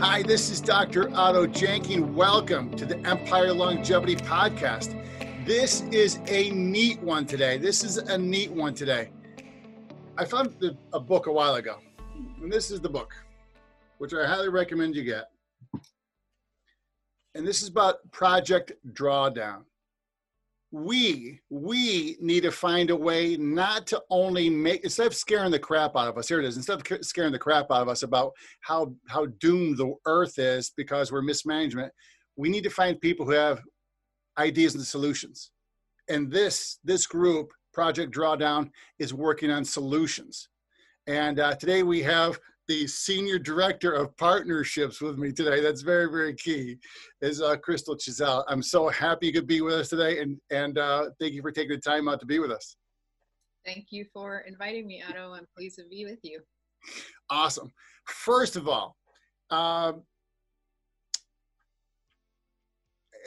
Hi, this is Dr. Otto Janking. Welcome to the Empire Longevity Podcast. This is a neat one today. This is a neat one today. I found a book a while ago, and this is the book, which I highly recommend you get. And this is about Project Drawdown we we need to find a way not to only make instead of scaring the crap out of us here it is instead of scaring the crap out of us about how how doomed the earth is because we're mismanagement we need to find people who have ideas and solutions. And this this group project drawdown is working on solutions. And uh, today we have the senior director of partnerships with me today. That's very, very key. Is uh, Crystal Chissell. I'm so happy you could be with us today, and and uh, thank you for taking the time out to be with us. Thank you for inviting me, Otto. I'm pleased to be with you. Awesome. First of all, um,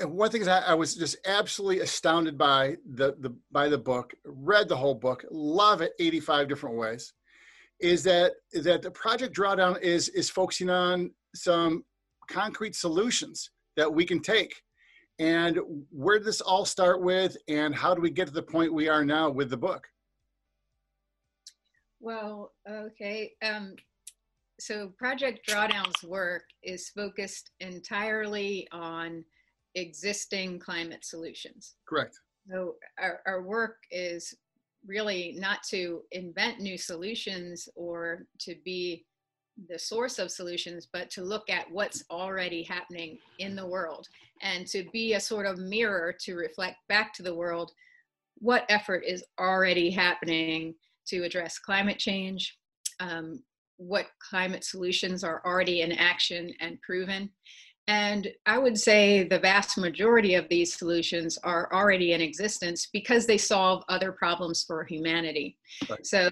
one thing is I, I, was just absolutely astounded by the, the by the book. Read the whole book. Love it. 85 different ways is that is that the project drawdown is is focusing on some concrete solutions that we can take. And where did this all start with and how do we get to the point we are now with the book? Well okay um, so project drawdown's work is focused entirely on existing climate solutions. Correct. So our, our work is really not to invent new solutions or to be the source of solutions, but to look at what's already happening in the world and to be a sort of mirror to reflect back to the world what effort is already happening to address climate change, um, what climate solutions are already in action and proven, and I would say the vast majority of these solutions are already in existence because they solve other problems for humanity. Right. So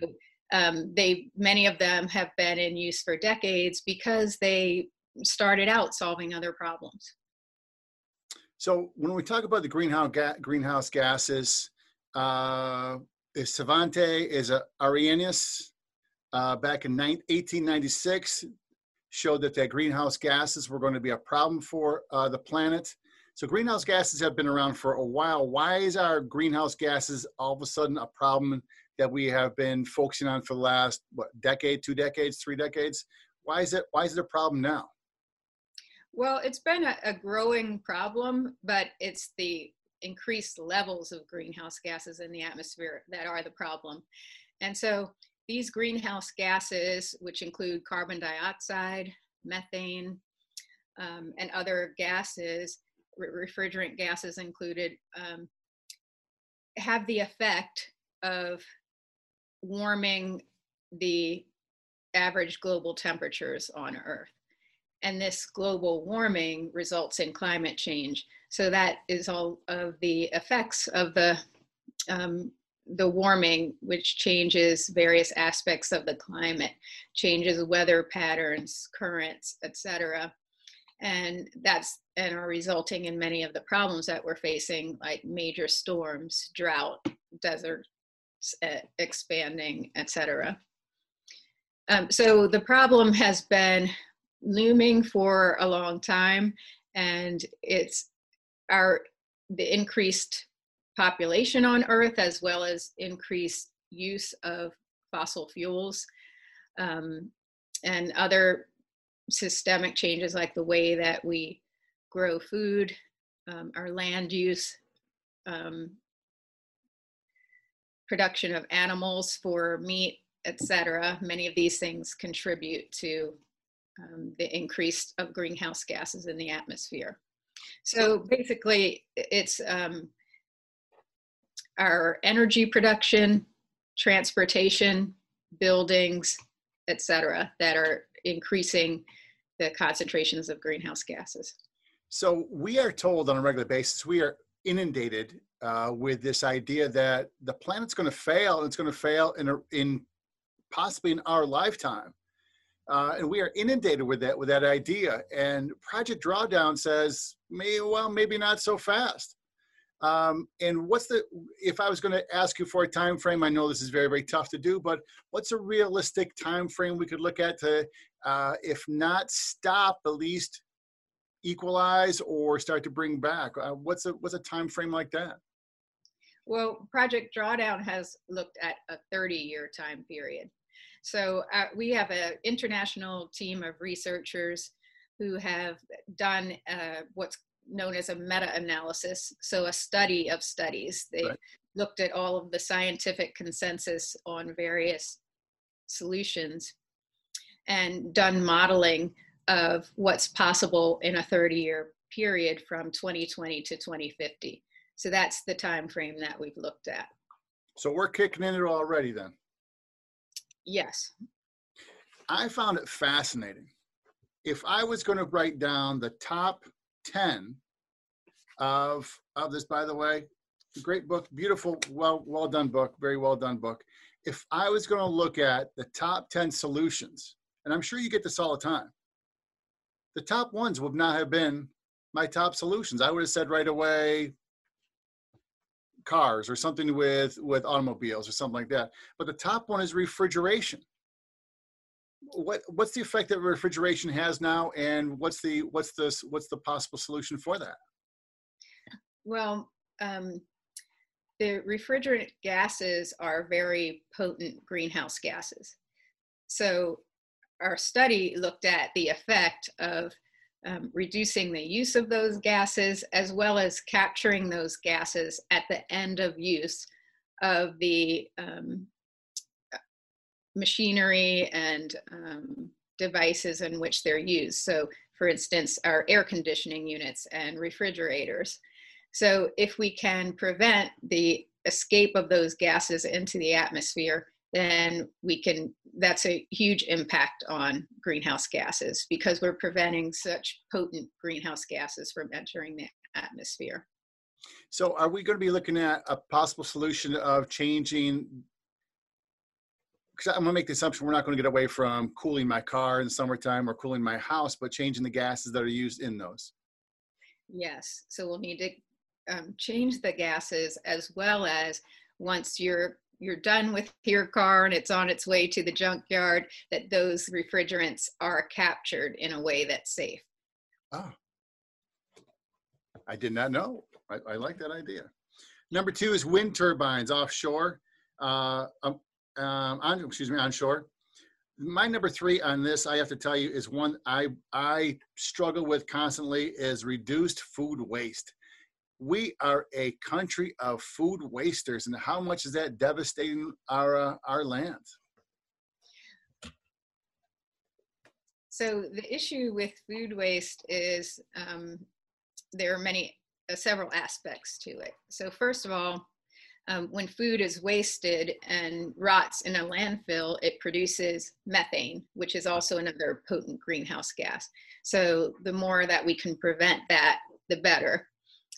um, they many of them have been in use for decades because they started out solving other problems. So when we talk about the greenhouse ga- greenhouse gases, uh, is Svante is a Arrhenius uh, back in 19, 1896 showed that the greenhouse gases were going to be a problem for uh, the planet. So greenhouse gases have been around for a while. Why is our greenhouse gases all of a sudden a problem that we have been focusing on for the last what decade, two decades, three decades? Why is it why is it a problem now? Well, it's been a, a growing problem, but it's the increased levels of greenhouse gases in the atmosphere that are the problem. And so these greenhouse gases, which include carbon dioxide, methane, um, and other gases, re- refrigerant gases included, um, have the effect of warming the average global temperatures on Earth. And this global warming results in climate change. So that is all of the effects of the um, the warming, which changes various aspects of the climate, changes weather patterns, currents, etc. And that's and are resulting in many of the problems that we're facing, like major storms, drought, deserts expanding, etc. Um, so the problem has been looming for a long time, and it's our the increased population on Earth as well as increased use of fossil fuels um, and other systemic changes like the way that we grow food, um, our land use, um, production of animals for meat, etc. Many of these things contribute to um, the increase of greenhouse gases in the atmosphere. So basically, it's um, our energy production, transportation, buildings, etc., that are increasing the concentrations of greenhouse gases. So we are told on a regular basis, we are inundated uh, with this idea that the planet's going to fail, and it's going to fail in a, in possibly in our lifetime. Uh, and we are inundated with that with that idea. And Project Drawdown says, may, well, maybe not so fast. Um, and what's the if I was going to ask you for a time frame? I know this is very very tough to do, but what's a realistic time frame we could look at to, uh, if not stop, at least equalize or start to bring back? Uh, what's a what's a time frame like that? Well, Project Drawdown has looked at a 30 year time period. So uh, we have an international team of researchers who have done uh, what's known as a meta-analysis, so a study of studies. They right. looked at all of the scientific consensus on various solutions and done modeling of what's possible in a 30-year period from 2020 to 2050. So that's the time frame that we've looked at. So we're kicking in it already then. Yes. I found it fascinating. If I was going to write down the top 10 of of this by the way. Great book beautiful well well done book very well done book. If i was going to look at the top 10 solutions and i'm sure you get this all the time the top ones would not have been my top solutions. I would have said right away cars or something with with automobiles or something like that. But the top one is refrigeration what what's the effect that refrigeration has now and what's the what's this what's the possible solution for that? Well um, the refrigerant gases are very potent greenhouse gases. So our study looked at the effect of um, reducing the use of those gases as well as capturing those gases at the end of use of the um, machinery and um, devices in which they're used. So, for instance, our air conditioning units and refrigerators. So, if we can prevent the escape of those gases into the atmosphere, then we can, that's a huge impact on greenhouse gases because we're preventing such potent greenhouse gases from entering the atmosphere. So, are we going to be looking at a possible solution of changing because I'm gonna make the assumption we're not gonna get away from cooling my car in the summertime or cooling my house, but changing the gases that are used in those. Yes, so we'll need to um, change the gases as well as once you're you're done with your car and it's on its way to the junkyard, that those refrigerants are captured in a way that's safe. Ah, I did not know. I, I like that idea. Number two is wind turbines offshore. Uh, um, um, on, excuse me, onshore. My number three on this, I have to tell you, is one I I struggle with constantly is reduced food waste. We are a country of food wasters, and how much is that devastating our uh, our land? So the issue with food waste is um, there are many uh, several aspects to it. So first of all, um, when food is wasted and rots in a landfill, it produces methane, which is also another potent greenhouse gas. So the more that we can prevent that, the better.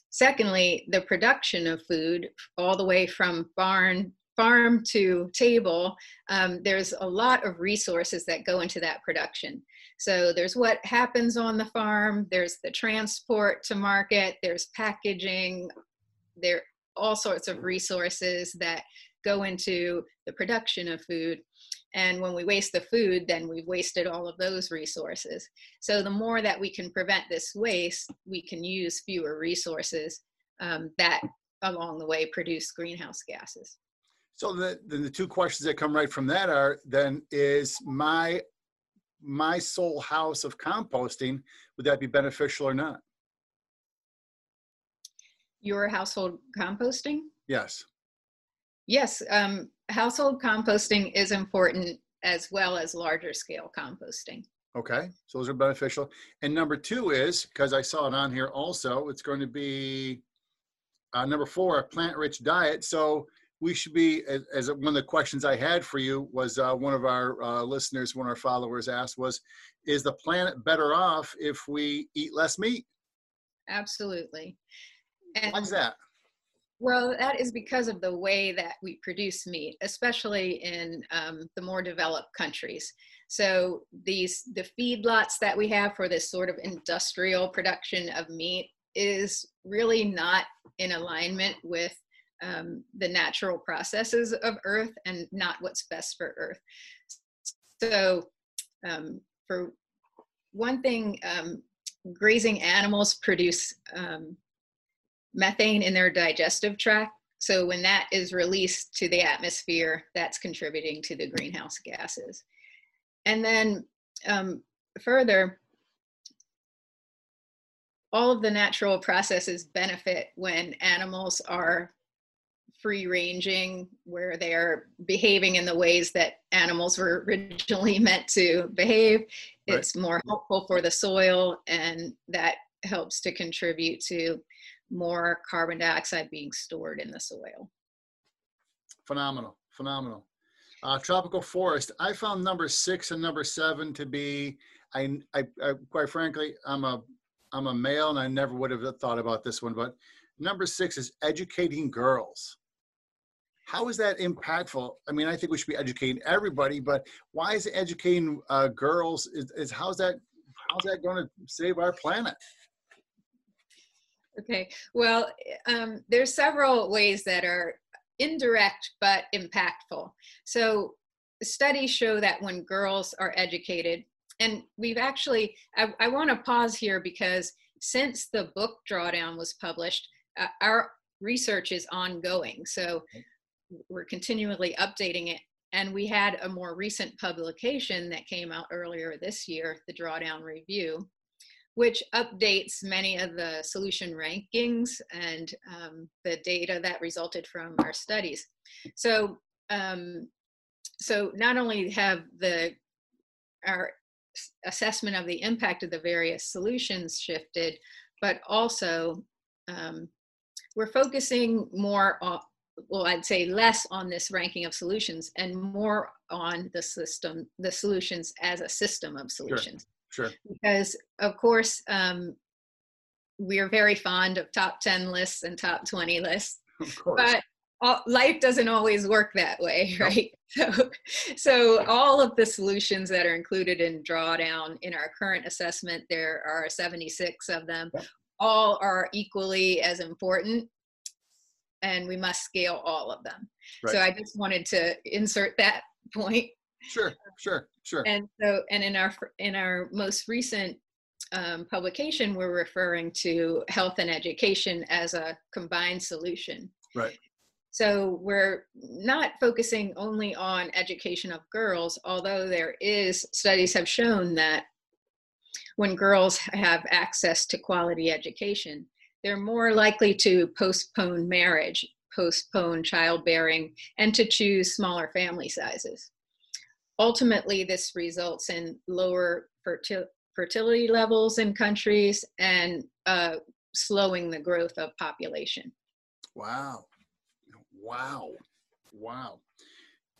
Secondly, the production of food, all the way from barn farm to table, um, there's a lot of resources that go into that production. So there's what happens on the farm, there's the transport to market, there's packaging, there all sorts of resources that go into the production of food. And when we waste the food, then we've wasted all of those resources. So the more that we can prevent this waste, we can use fewer resources um, that along the way produce greenhouse gases. So the, the two questions that come right from that are then is my my sole house of composting, would that be beneficial or not? Your household composting? Yes. Yes, um, household composting is important as well as larger scale composting. Okay, so those are beneficial. And number two is, because I saw it on here also, it's going to be uh, number four, a plant rich diet. So we should be, as, as, one of the questions I had for you was uh, one of our uh, listeners, one of our followers asked was, is the planet better off if we eat less meat? Absolutely. And, Why's that? Well, that is because of the way that we produce meat, especially in um, the more developed countries. So these the feedlots that we have for this sort of industrial production of meat is really not in alignment with um, the natural processes of Earth and not what's best for Earth. So, um, for one thing, um, grazing animals produce um, methane in their digestive tract. So, when that is released to the atmosphere, that's contributing to the greenhouse gases. And then, um, further, all of the natural processes benefit when animals are free ranging, where they're behaving in the ways that animals were originally meant to behave. Right. It's more helpful for the soil, and that helps to contribute to more carbon dioxide being stored in the soil. Phenomenal, phenomenal. Uh, tropical forest. I found number six and number seven to be. I, I, I quite frankly, I'm a I'm a male, and I never would have thought about this one. But number six is educating girls how is that impactful? I mean, I think we should be educating everybody, but why is educating uh, girls? Is, is how's that? How's that going to save our planet? Okay, well, um, there's several ways that are indirect but impactful. So studies show that when girls are educated, and we've actually, I, I want to pause here because since the book Drawdown was published, uh, our research is ongoing. So we're continually updating it. And we had a more recent publication that came out earlier this year, the Drawdown Review, which updates many of the solution rankings and um, the data that resulted from our studies. So, um, so not only have the our assessment of the impact of the various solutions shifted, but also um, we're focusing more on, well i'd say less on this ranking of solutions and more on the system the solutions as a system of solutions sure, sure. because of course um, we are very fond of top 10 lists and top 20 lists Of course. but all, life doesn't always work that way right so so all of the solutions that are included in drawdown in our current assessment there are 76 of them yep. all are equally as important and we must scale all of them. Right. So I just wanted to insert that point. Sure, sure, sure. And so, and in our in our most recent um, publication, we're referring to health and education as a combined solution. Right. So we're not focusing only on education of girls, although there is studies have shown that when girls have access to quality education, they're more likely to postpone marriage, postpone childbearing, and to choose smaller family sizes. Ultimately, this results in lower fertil- fertility levels in countries and uh, slowing the growth of population. Wow. Wow. Wow.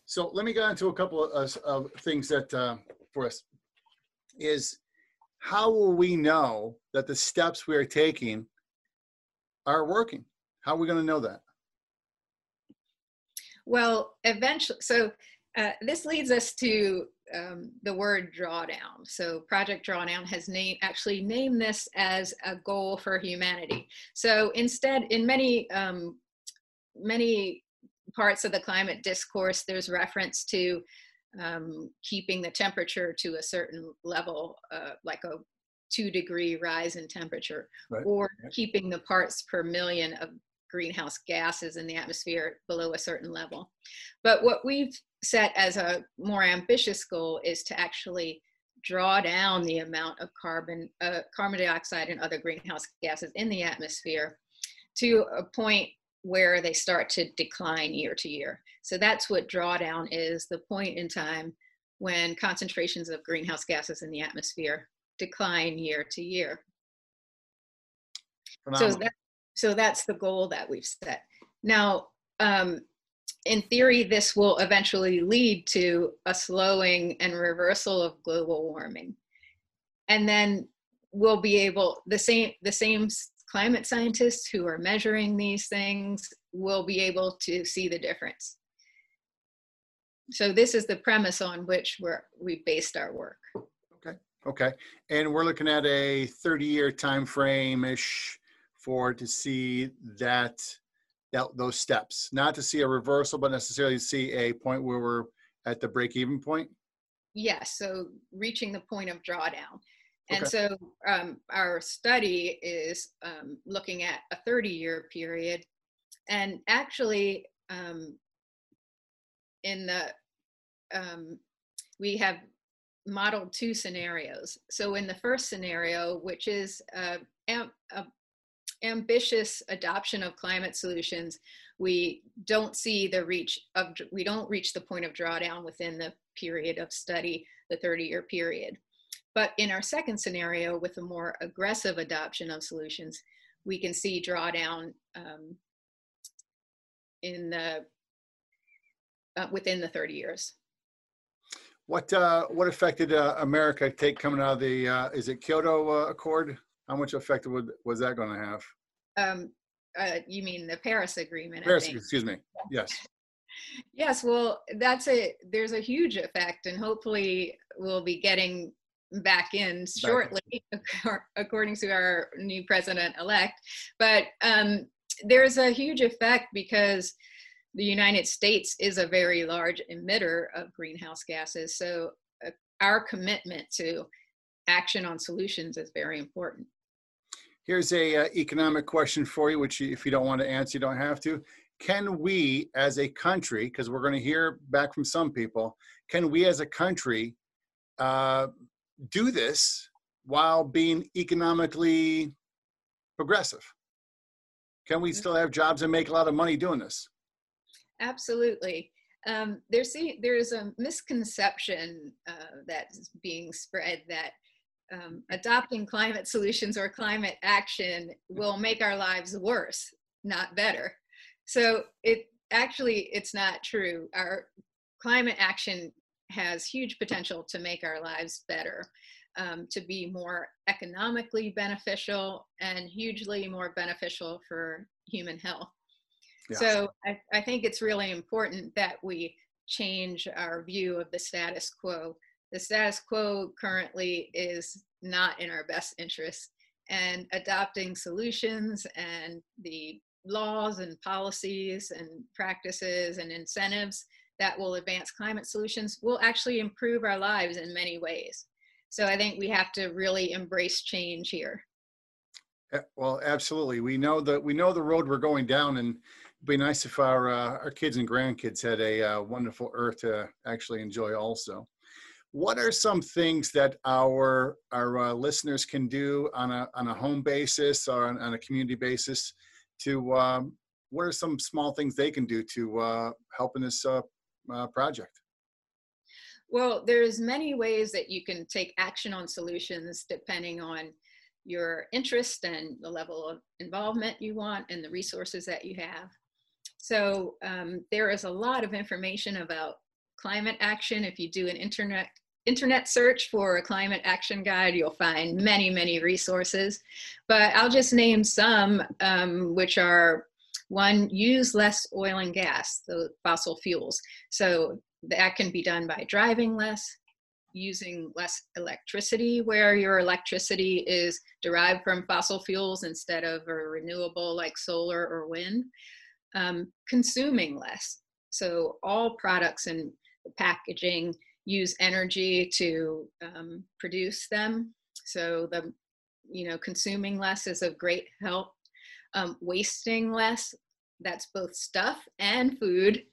So let me go into a couple of, of things that uh, for us is how will we know that the steps we are taking are working? How are we going to know that? Well, eventually, so uh, this leads us to um, the word drawdown. So Project Drawdown has named actually named this as a goal for humanity. So instead, in many um, many parts of the climate discourse, there's reference to um, keeping the temperature to a certain level, uh, like a two degree rise in temperature right. or keeping the parts per million of greenhouse gases in the atmosphere below a certain level. But what we've set as a more ambitious goal is to actually draw down the amount of carbon, uh, carbon dioxide and other greenhouse gases in the atmosphere to a point where they start to decline year to year. So that's what drawdown is, the point in time when concentrations of greenhouse gases in the atmosphere decline year to year. So that, so that's the goal that we've set. Now, um, in theory, this will eventually lead to a slowing and reversal of global warming. And then we'll be able, the same, the same climate scientists who are measuring these things will be able to see the difference. So this is the premise on which we're, we based our work. Okay, Okay. and we're looking at a 30 year time frame ish for to see that that those steps, not to see a reversal, but necessarily see a point where we're at the break even point? Yes, so reaching the point of drawdown. And Okay. so um, our study is um, looking at a 30 year period. And actually, um, in the, um, we have modeled two scenarios. So in the first scenario, which is uh, am, a ambitious adoption of climate solutions, we don't see the reach of, we don't reach the point of drawdown within the period of study, the 30 year period. But in our second scenario, with a more aggressive adoption of solutions, we can see drawdown um, in the uh, within the 30 years. What uh, what affected uh, America take coming out of the uh, is it Kyoto uh, Accord? How much effect would, was that going to have? Um, uh, you mean the Paris Agreement? I Paris, excuse me. Yes. Yes, well, that's a there's a huge effect, and hopefully we'll be getting back in shortly, accor- according to our new president-elect. But um, there's a huge effect because the United States is a very large emitter of greenhouse gases. So uh, our commitment to action on solutions is very important. Here's a uh, economic question for you, which if you don't want to answer, you don't have to. Can we, as a country, because we're going to hear back from some people, can we as a country uh, do this while being economically progressive? Can we still have jobs and make a lot of money doing this? Absolutely. Um, there's there's a misconception uh, that's being spread that um, adopting climate solutions or climate action will make our lives worse, not better. So it actually it's not true. Our climate action has huge potential to make our lives better, um, to be more economically beneficial and hugely more beneficial for human health. Yeah. So I, I think it's really important that we change our view of the status quo. The status quo currently is not in our best interest, and adopting solutions and the laws and policies and practices and incentives that will advance climate solutions will actually improve our lives in many ways. So I think we have to really embrace change here. Well, absolutely. We know that we know the road we're going down, and it'd be nice if our uh, our kids and grandkids had a uh, wonderful Earth to actually enjoy. Also, what are some things that our our uh, listeners can do on a on a home basis or on, on a community basis to um, what are some small things they can do to uh, help in this uh, uh, project? Well, there's many ways that you can take action on solutions depending on your interest and the level of involvement you want and the resources that you have. So um, there is a lot of information about climate action. If you do an internet internet search for a climate action guide, you'll find many, many resources. But I'll just name some, um, which are one, use less oil and gas, the fossil fuels. So that can be done by driving less, using less electricity where your electricity is derived from fossil fuels instead of a renewable like solar or wind, um, consuming less. So all products and packaging use energy to um, produce them. So the you know consuming less is of great help. Um, wasting less, that's both stuff and food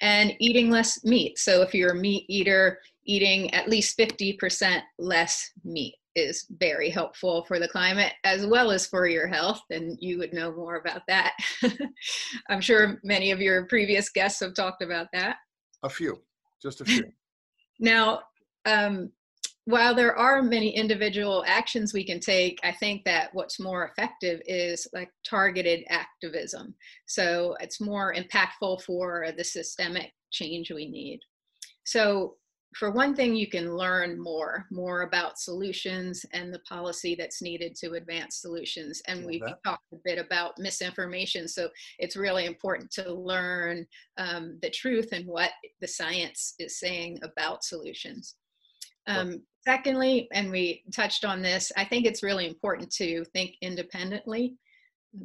and eating less meat. So if you're a meat eater, eating at least 50% less meat is very helpful for the climate as well as for your health. And you would know more about that. I'm sure many of your previous guests have talked about that. A few, just a few. Now, um, while there are many individual actions we can take, I think that what's more effective is like targeted activism. So it's more impactful for the systemic change we need. So for one thing, you can learn more, more about solutions and the policy that's needed to advance solutions. And we've that. talked a bit about misinformation. So it's really important to learn um, the truth and what the science is saying about solutions. Um, secondly, and we touched on this, I think it's really important to think independently.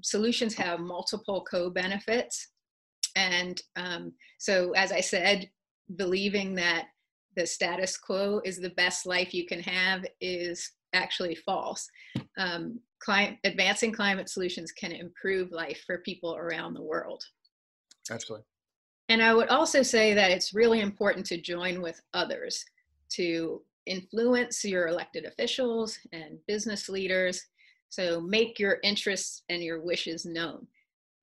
solutions have multiple co-benefits. And um, so, as I said, believing that the status quo is the best life you can have is actually false. Um, climate, advancing climate solutions can improve life for people around the world. Absolutely. And I would also say that it's really important to join with others to influence your elected officials and business leaders. So make your interests and your wishes known.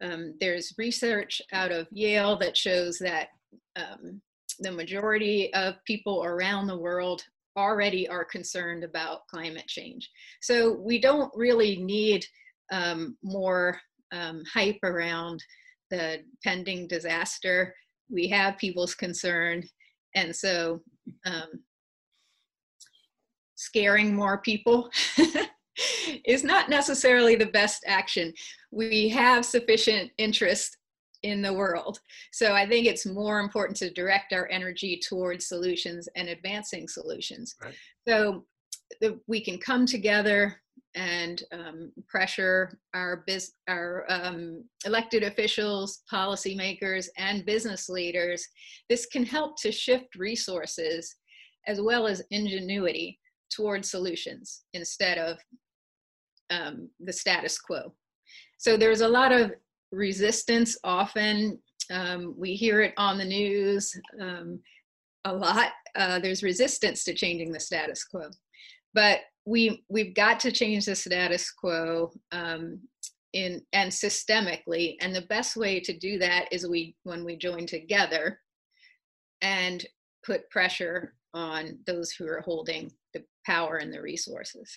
Um, there's research out of Yale that shows that um, the majority of people around the world already are concerned about climate change. So we don't really need um, more um, hype around the pending disaster. We have people's concern. And so um, scaring more people is not necessarily the best action. We have sufficient interest in the world. So I think it's more important to direct our energy towards solutions and advancing solutions. Right. So the, we can come together and um, pressure our biz, our um, elected officials, policymakers, and business leaders. This can help to shift resources as well as ingenuity towards solutions instead of um, the status quo. So there's a lot of resistance often. Um, we hear it on the news um, a lot. Uh, there's resistance to changing the status quo. But we, we've got to change the status quo um, in, and systemically. And the best way to do that is we, when we join together and put pressure on those who are holding the power and the resources.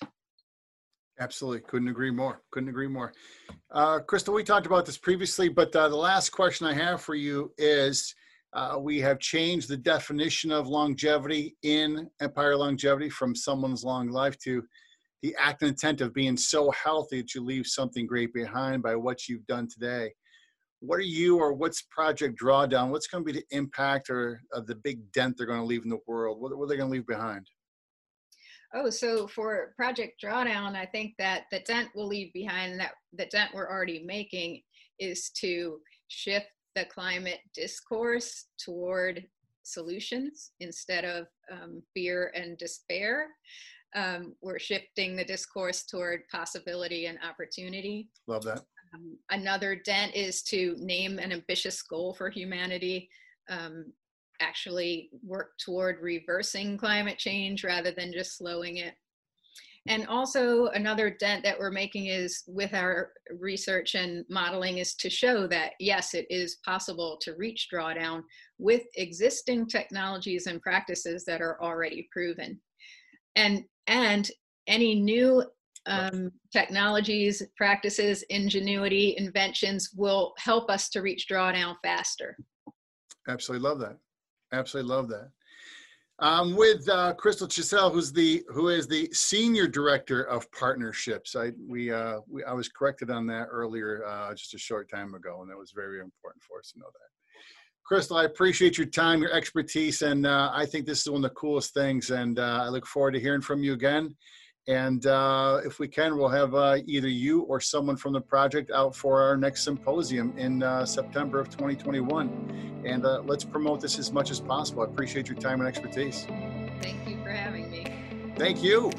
Absolutely. Couldn't agree more. Couldn't agree more. Uh, Crystal, we talked about this previously, but uh, the last question I have for you is uh, we have changed the definition of longevity in Empire Longevity from someone's long life to the act and intent of being so healthy that you leave something great behind by what you've done today. What are you or what's Project Drawdown? What's going to be the impact or the big dent they're going to leave in the world? What, what are they going to leave behind? Oh, so for Project Drawdown, I think that the dent we'll leave behind, that the dent we're already making, is to shift the climate discourse toward solutions instead of um, fear and despair. Um, we're shifting the discourse toward possibility and opportunity. Love that. Um, another dent is to name an ambitious goal for humanity. Um, actually work toward reversing climate change rather than just slowing it. And also another dent that we're making is with our research and modeling is to show that yes, it is possible to reach drawdown with existing technologies and practices that are already proven. And, and any new um, technologies, practices, ingenuity, inventions will help us to reach drawdown faster. Absolutely love that. Absolutely love that. Um, with uh, Crystal Chissell, who's the who is the senior director of partnerships. I we, uh, we I was corrected on that earlier uh, just a short time ago, and that was very important for us to know that. Crystal, I appreciate your time, your expertise, and uh, I think this is one of the coolest things. And uh, I look forward to hearing from you again. And uh, if we can, we'll have uh, either you or someone from the project out for our next symposium in uh, September of 2021. And uh, let's promote this as much as possible. I appreciate your time and expertise. Thank you for having me. Thank you.